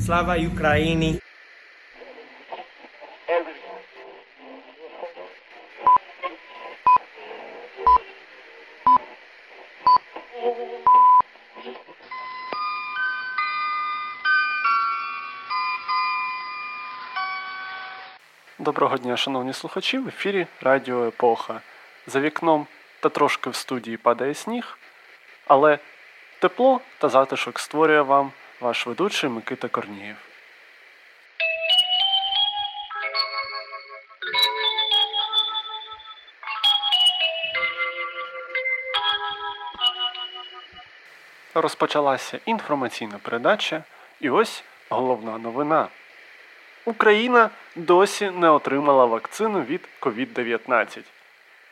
Слава Україні! Доброго дня, шановні слухачі, в ефірі Радіо Епоха. За вікном та трошки в студії падає сніг, але тепло та затишок створює вам ваш ведучий Микита Корнієв. Розпочалася інформаційна передача, і ось головна новина. Україна досі не отримала вакцину від COVID-19.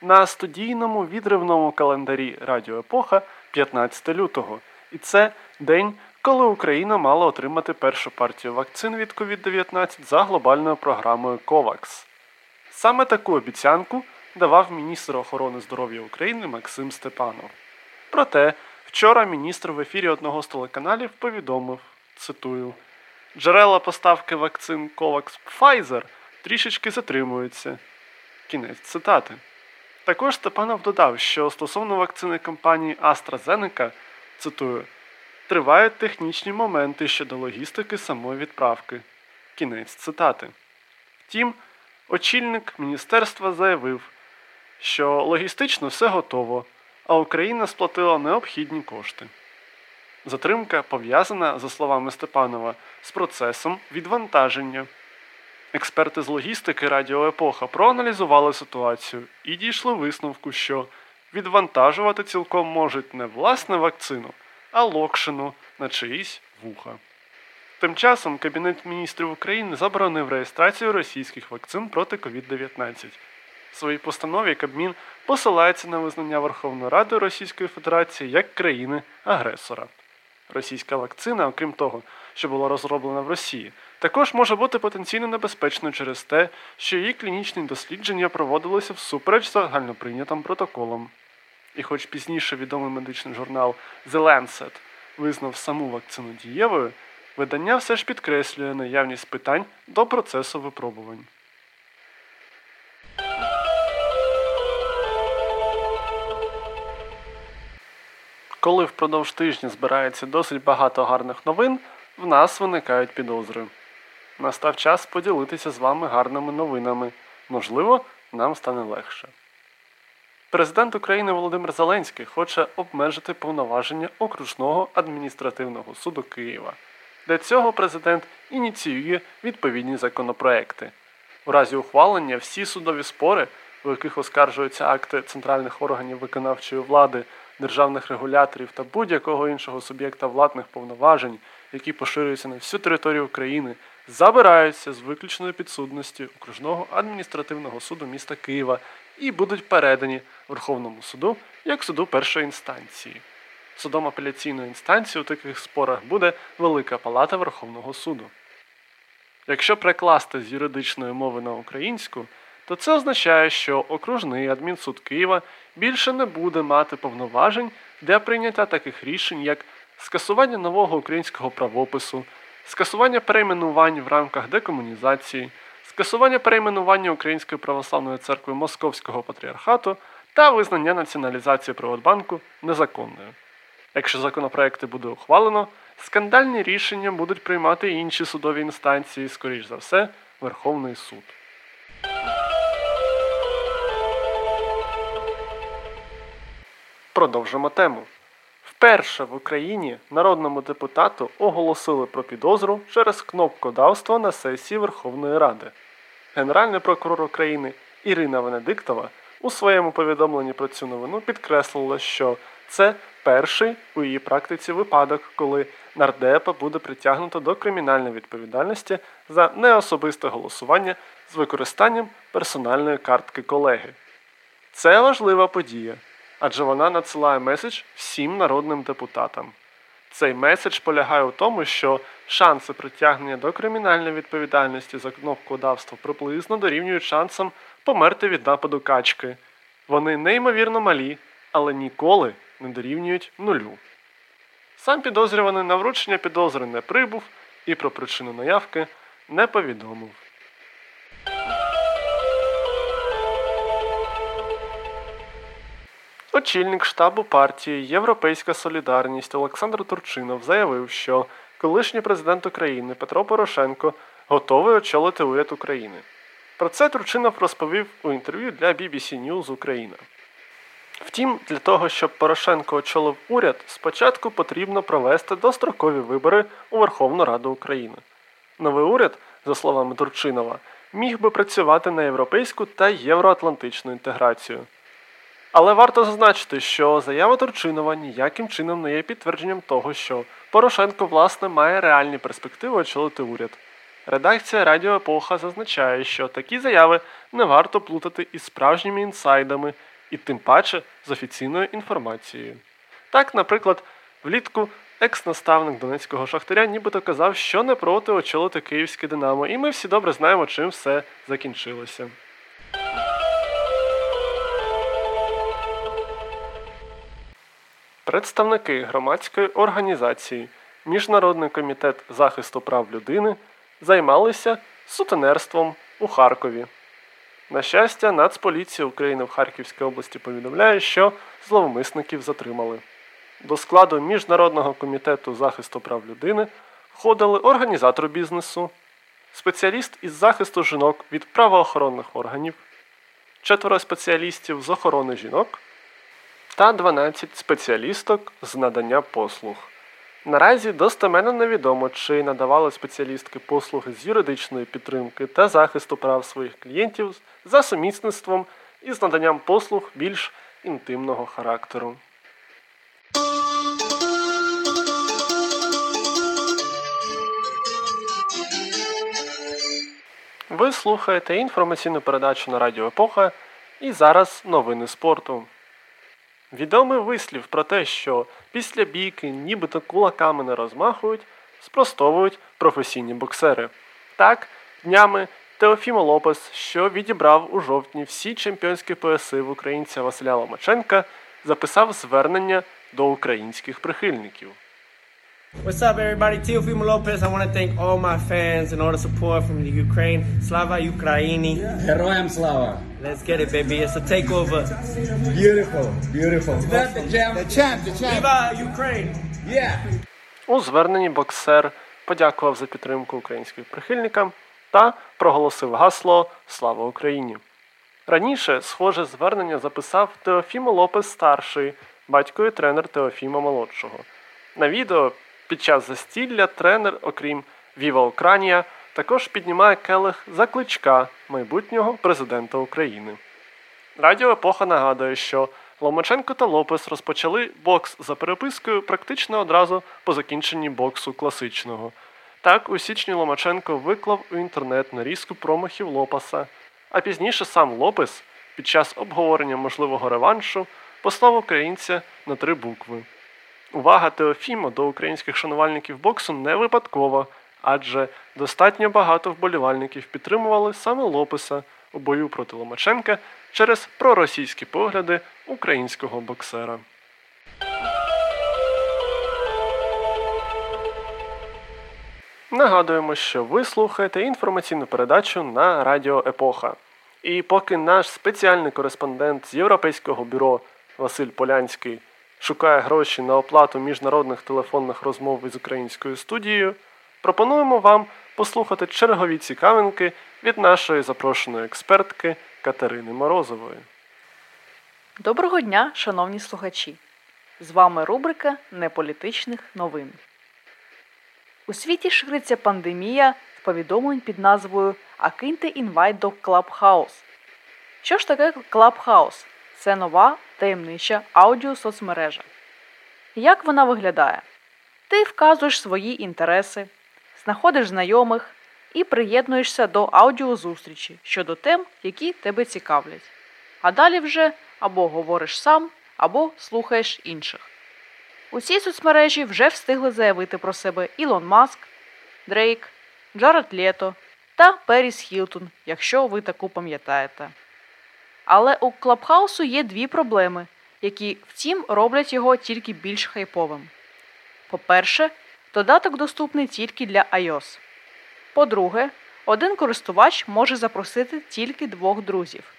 На студійному відривному календарі Радіо Епоха 15 лютого. І це день, коли Україна мала отримати першу партію вакцин від COVID-19 за глобальною програмою COVAX. Саме таку обіцянку давав міністр охорони здоров'я України Максим Степанов. Проте, вчора міністр в ефірі одного з телеканалів повідомив, цитую. Джерела поставки вакцин COVAX Pfizer трішечки затримуються. Кінець цитати. Також Степанов додав, що стосовно вакцини компанії AstraZeneca, цитую, тривають технічні моменти щодо логістики самої відправки. Кінець цитати. Втім, очільник міністерства заявив, що логістично все готово, а Україна сплатила необхідні кошти. Затримка пов'язана, за словами Степанова, з процесом відвантаження. Експерти з логістики Радіо Епоха проаналізували ситуацію і дійшли висновку, що відвантажувати цілком можуть не власне вакцину, а локшину на чиїсь вуха. Тим часом Кабінет міністрів України заборонив реєстрацію російських вакцин проти COVID-19. В своїй постанові Кабмін посилається на визнання Верховної Ради Російської Федерації як країни-агресора. Російська вакцина, окрім того, що була розроблена в Росії, також може бути потенційно небезпечною через те, що її клінічні дослідження проводилися всупереч загальноприйнятим протоколам. І хоч пізніше відомий медичний журнал The Lancet визнав саму вакцину дієвою, видання все ж підкреслює наявність питань до процесу випробувань. Коли впродовж тижня збирається досить багато гарних новин, в нас виникають підозри. Настав час поділитися з вами гарними новинами. Можливо, нам стане легше. Президент України Володимир Зеленський хоче обмежити повноваження окружного адміністративного суду Києва. Для цього президент ініціює відповідні законопроекти. У разі ухвалення всі судові спори, у яких оскаржуються акти центральних органів виконавчої влади державних регуляторів та будь-якого іншого суб'єкта владних повноважень, які поширюються на всю територію України, забираються з виключної підсудності окружного адміністративного суду міста Києва і будуть передані Верховному суду як суду першої інстанції. Судом апеляційної інстанції у таких спорах буде Велика Палата Верховного суду. Якщо прикласти з юридичної мови на українську, то це означає, що окружний адмінсуд Києва більше не буде мати повноважень для прийняття таких рішень, як скасування нового українського правопису, скасування перейменувань в рамках декомунізації, скасування перейменування Української православної церкви Московського патріархату та визнання націоналізації Приватбанку незаконною. Якщо законопроекти буде ухвалено, скандальні рішення будуть приймати інші судові інстанції, скоріш за все, Верховний суд. Продовжимо тему. Вперше в Україні народному депутату оголосили про підозру через кнопкодавство на сесії Верховної Ради. Генеральний прокурор України Ірина Венедиктова у своєму повідомленні про цю новину підкреслила, що це перший у її практиці випадок, коли нардепа буде притягнуто до кримінальної відповідальності за неособисте голосування з використанням персональної картки колеги. Це важлива подія адже вона надсилає меседж всім народним депутатам. Цей меседж полягає у тому, що шанси притягнення до кримінальної відповідальності за кнопкодавство приблизно дорівнюють шансам померти від нападу качки. Вони неймовірно малі, але ніколи не дорівнюють нулю. Сам підозрюваний на вручення підозри не прибув і про причину наявки не повідомив. Очільник штабу партії Європейська Солідарність Олександр Турчинов заявив, що колишній президент України Петро Порошенко готовий очолити уряд України. Про це Турчинов розповів у інтерв'ю для BBC News Україна. Втім, для того, щоб Порошенко очолив уряд, спочатку потрібно провести дострокові вибори у Верховну Раду України. Новий уряд, за словами Турчинова, міг би працювати на європейську та євроатлантичну інтеграцію. Але варто зазначити, що заява Турчинова ніяким чином не є підтвердженням того, що Порошенко власне має реальні перспективи очолити уряд. Редакція Радіо Епоха зазначає, що такі заяви не варто плутати із справжніми інсайдами і тим паче з офіційною інформацією. Так, наприклад, влітку екс-наставник Донецького шахтаря нібито казав, що не проти очолити київське Динамо, і ми всі добре знаємо, чим все закінчилося. Представники громадської організації Міжнародний комітет захисту прав людини займалися сутенерством у Харкові. На щастя, Нацполіція України в Харківській області повідомляє, що зловмисників затримали. До складу Міжнародного комітету захисту прав людини входили організатор бізнесу, спеціаліст із захисту жінок від правоохоронних органів, четверо спеціалістів з охорони жінок та 12 спеціалісток з надання послуг. Наразі достеменно невідомо, чи надавали спеціалістки послуги з юридичної підтримки та захисту прав своїх клієнтів за сумісництвом і з наданням послуг більш інтимного характеру. Ви слухаєте інформаційну передачу на Радіо Епоха і зараз новини спорту. Відомий вислів про те, що після бійки нібито кулаками не розмахують, спростовують професійні боксери. Так, днями Теофімо Лопес, що відібрав у жовтні всі чемпіонські пояси в українця Василя Ломаченка, записав звернення до українських прихильників. What's up, everybody? Teofimo Lopez. I want to thank all my fans and all the support from the Ukraine. Slava Ukraini. Героям слава! Let's get it, baby. It's a takeover. Beautiful, beautiful. That's the champ. The champ, the champ. Viva Ukraine! Yeah. У зверненні боксер подякував за підтримку українським прихильникам та проголосив гасло Слава Україні. Раніше схоже звернення записав Теофімо Лопес старший, батько і тренер Теофіма молодшого. На відео під час застілля тренер, окрім Viva Ucrania, також піднімає келих за Кличка майбутнього президента України. Радіо Епоха нагадує, що Ломаченко та Лопес розпочали бокс за перепискою практично одразу по закінченні боксу класичного. Так, у січні Ломаченко виклав у інтернет нарізку промахів Лопеса, а пізніше сам Лопес під час обговорення можливого реваншу послав українця на три букви. Увага Теофіма до українських шанувальників боксу не випадкова, адже достатньо багато вболівальників підтримували саме Лопеса у бою проти Ломаченка через проросійські погляди українського боксера. Нагадуємо, що ви слухаєте інформаційну передачу на Радіо Епоха. І поки наш спеціальний кореспондент з Європейського бюро Василь Полянський шукає гроші на оплату міжнародних телефонних розмов із українською студією, пропонуємо вам послухати чергові цікавинки від нашої запрошеної експертки Катерини Морозової. Доброго дня, шановні слухачі! З вами рубрика Неполітичних новин. У світі шириться пандемія з повідомлень під назвою А киньте інвайт до Clubhouse. Що ж таке Clubhouse? Це нова таємнича аудіосоцмережа. Як вона виглядає? Ти вказуєш свої інтереси, знаходиш знайомих і приєднуєшся до аудіозустрічі щодо тем, які тебе цікавлять. А далі вже або говориш сам, або слухаєш інших. У цій соцмережі вже встигли заявити про себе Ілон Маск, Дрейк, Джаред Лето та Періс Хілтон, якщо ви таку пам'ятаєте. Але у Clubhouse у є дві проблеми, які, втім, роблять його тільки більш хайповим. По-перше, Додаток доступний тільки для iOS. По-друге, один користувач може запросити тільки двох друзів.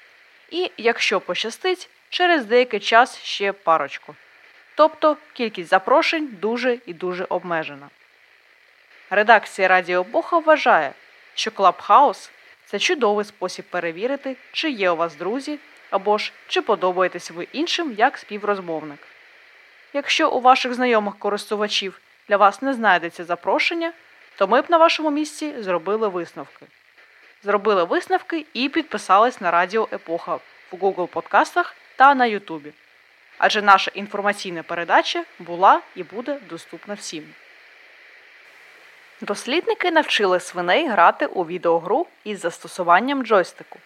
І, якщо пощастить, через деякий час ще парочку. Тобто кількість запрошень дуже і дуже обмежена. Редакція Радіо Боха вважає, що Clubhouse – це чудовий спосіб перевірити, чи є у вас друзі, або ж чи подобаєтесь ви іншим як співрозмовник. Якщо у ваших знайомих користувачів для вас не знайдеться запрошення, то ми б на вашому місці зробили висновки. Зробили висновки і підписались на Радіо Епоха в Google подкастах та на Ютубі. Адже наша інформаційна передача була і буде доступна всім. Дослідники навчили свиней грати у відеогру із застосуванням джойстику.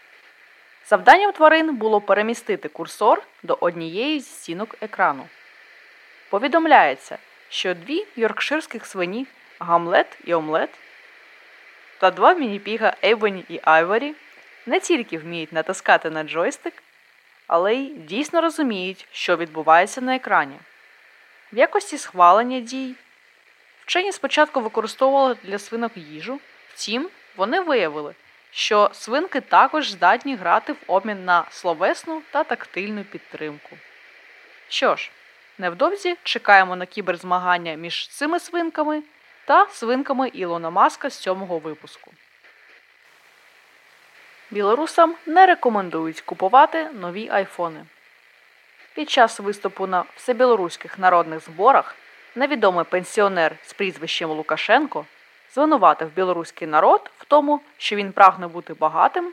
Завданням тварин було перемістити курсор до однієї з стінок екрану. Повідомляється, що дві йоркширських свині Гамлет і Омлет та два мініпіга Ейбоні і Айворі не тільки вміють натискати на джойстик, але й дійсно розуміють, що відбувається на екрані. В якості схвалення дій вчені спочатку використовували для свинок їжу, втім, вони виявили, що свинки також здатні грати в обмін на словесну та тактильну підтримку. Що ж, невдовзі чекаємо на кіберзмагання між цими свинками та свинками Ілона Маска з сьомого випуску. Білорусам не рекомендують купувати нові айфони. Під час виступу на всебілоруських народних зборах невідомий пенсіонер з прізвищем Лукашенко звинуватив білоруський народ в тому, що він прагне бути багатим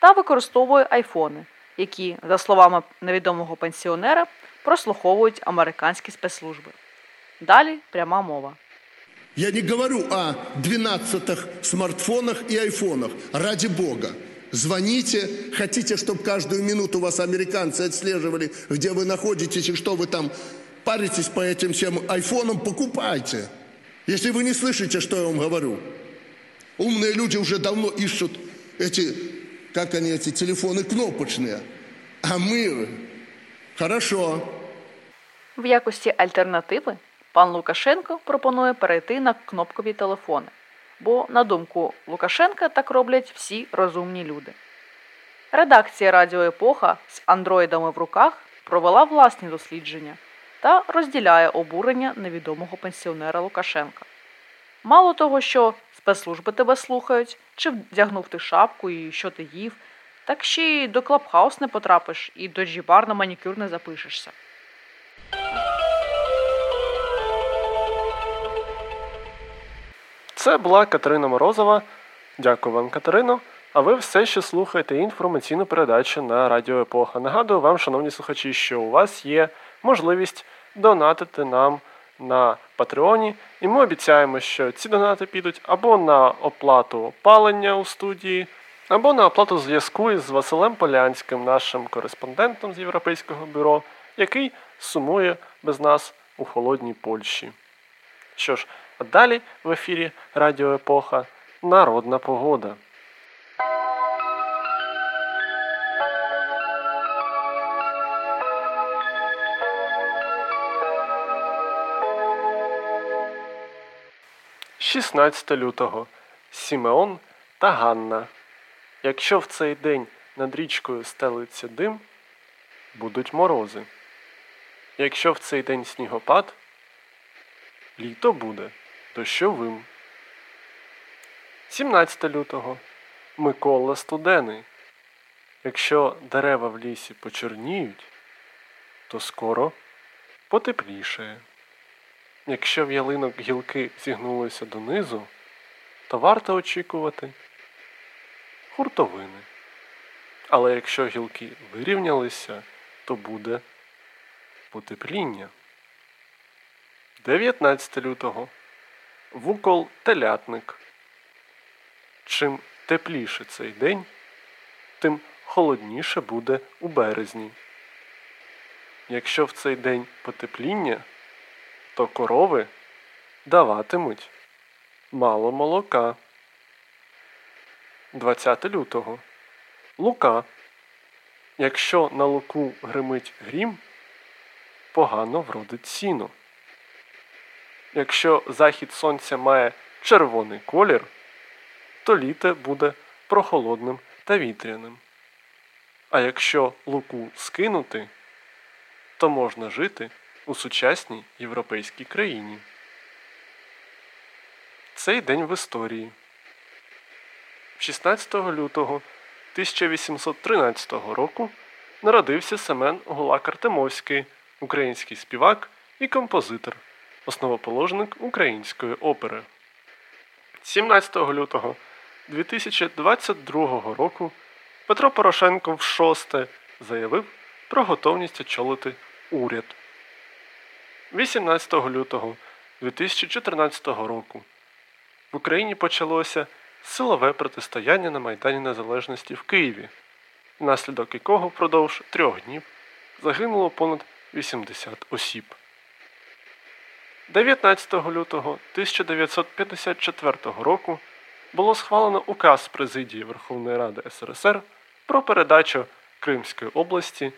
та використовує айфони, які, за словами невідомого пенсіонера, прослуховують американські спецслужби. Далі пряма мова. Я не говорю о 12 смартфонах и айфонах. Ради бога. Звоните, хотите, чтобы каждую минуту вас американцы отслеживали, где вы находитесь и что вы там паритесь по этим всем айфонам, покупайте. Если вы не слышите, что я вам говорю. Умные люди уже давно ищут эти, как они, эти телефоны кнопочные. А мы... Хорошо. В якості альтернативи пан Лукашенко пропонує перейти на кнопкові телефони, бо, на думку Лукашенка, так роблять всі розумні люди. Редакція Радіо Епоха з андроїдами в руках провела власні дослідження та розділяє обурення невідомого пенсіонера Лукашенка. Мало того, що спецслужби тебе слухають, чи вдягнув ти шапку і що ти їв, так ще й до Клабхаус не потрапиш і до джібар на манікюр не запишешся. Це була Катерина Морозова. Дякую вам, Катерино. А ви все ще слухаєте інформаційну передачу на Радіо Епоха. Нагадую вам, шановні слухачі, що у вас є можливість донатити нам на Патреоні, і ми обіцяємо, що ці донати підуть або на оплату опалення у студії, або на оплату зв'язку із Василем Полянським, нашим кореспондентом з Європейського бюро, який сумує без нас у холодній Польщі. Що ж, а далі в ефірі Радіо Епоха Народна погода. «16 лютого. Сімеон та Ганна. Якщо в цей день над річкою стелиться дим, будуть морози. Якщо в цей день снігопад, літо буде дощовим. 17 лютого. Микола Студений. Якщо дерева в лісі почорніють, то скоро потеплішає. Якщо в ялинок гілки зігнулися донизу, то варто очікувати хуртовини. Але якщо гілки вирівнялися, то буде потепління. 19 лютого. Вукол телятник. Чим тепліше цей день, тим холодніше буде у березні. Якщо в цей день потепління, то корови даватимуть мало молока. 20 лютого. Лука. Якщо на луку гримить грім, погано вродить сіно. Якщо захід сонця має червоний колір, то літо буде прохолодним та вітряним. А якщо луку скинути, то можна жити у сучасній європейській країні. Цей день в історії. 16 лютого 1813 року народився Семен Гулак Артемовський, український співак і композитор, основоположник української опери. 17 лютого 2022 року Петро Порошенко в шосте заявив про готовність очолити уряд. 18 лютого 2014 року в Україні почалося силове протистояння на Майдані Незалежності в Києві, внаслідок якого впродовж трьох днів загинуло понад 80 осіб. 19 лютого 1954 року було схвалено указ Президії Верховної Ради СРСР про передачу Кримської області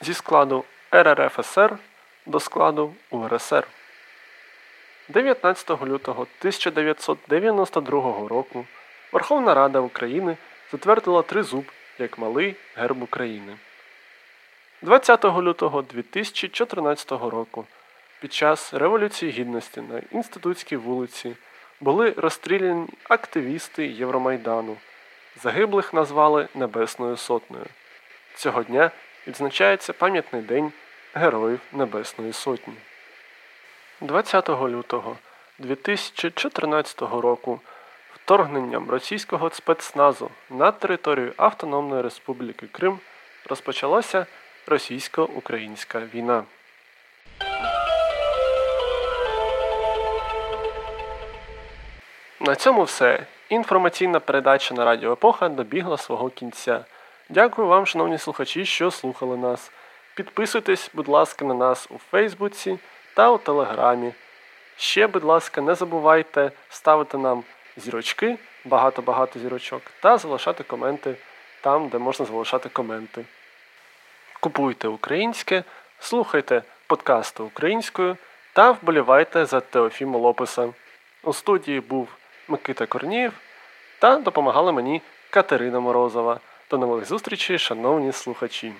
зі складу РРФСР до складу УРСР. 19 лютого 1992 року Верховна Рада України затвердила тризуб як малий герб України. 20 лютого 2014 року під час Революції Гідності на Інститутській вулиці були розстріляні активісти Євромайдану. Загиблих назвали Небесною Сотнею. Цього дня відзначається пам'ятний день Героїв Небесної Сотні. 20 лютого 2014 року вторгненням російського спецназу на територію Автономної Республіки Крим розпочалася російсько-українська війна. На цьому все. Інформаційна передача на Радіо Епоха добігла свого кінця. Дякую вам, шановні слухачі, що слухали нас. Підписуйтесь, будь ласка, на нас у Фейсбуці та у Телеграмі. Ще, будь ласка, не забувайте ставити нам зірочки, багато-багато зірочок, та залишати коменти там, де можна залишати коменти. Купуйте українське, слухайте подкасти українською та вболівайте за Теофіма Лопеса. У студії був Микита Корнієв та допомагала мені Катерина Морозова. До нових зустрічей, шановні слухачі!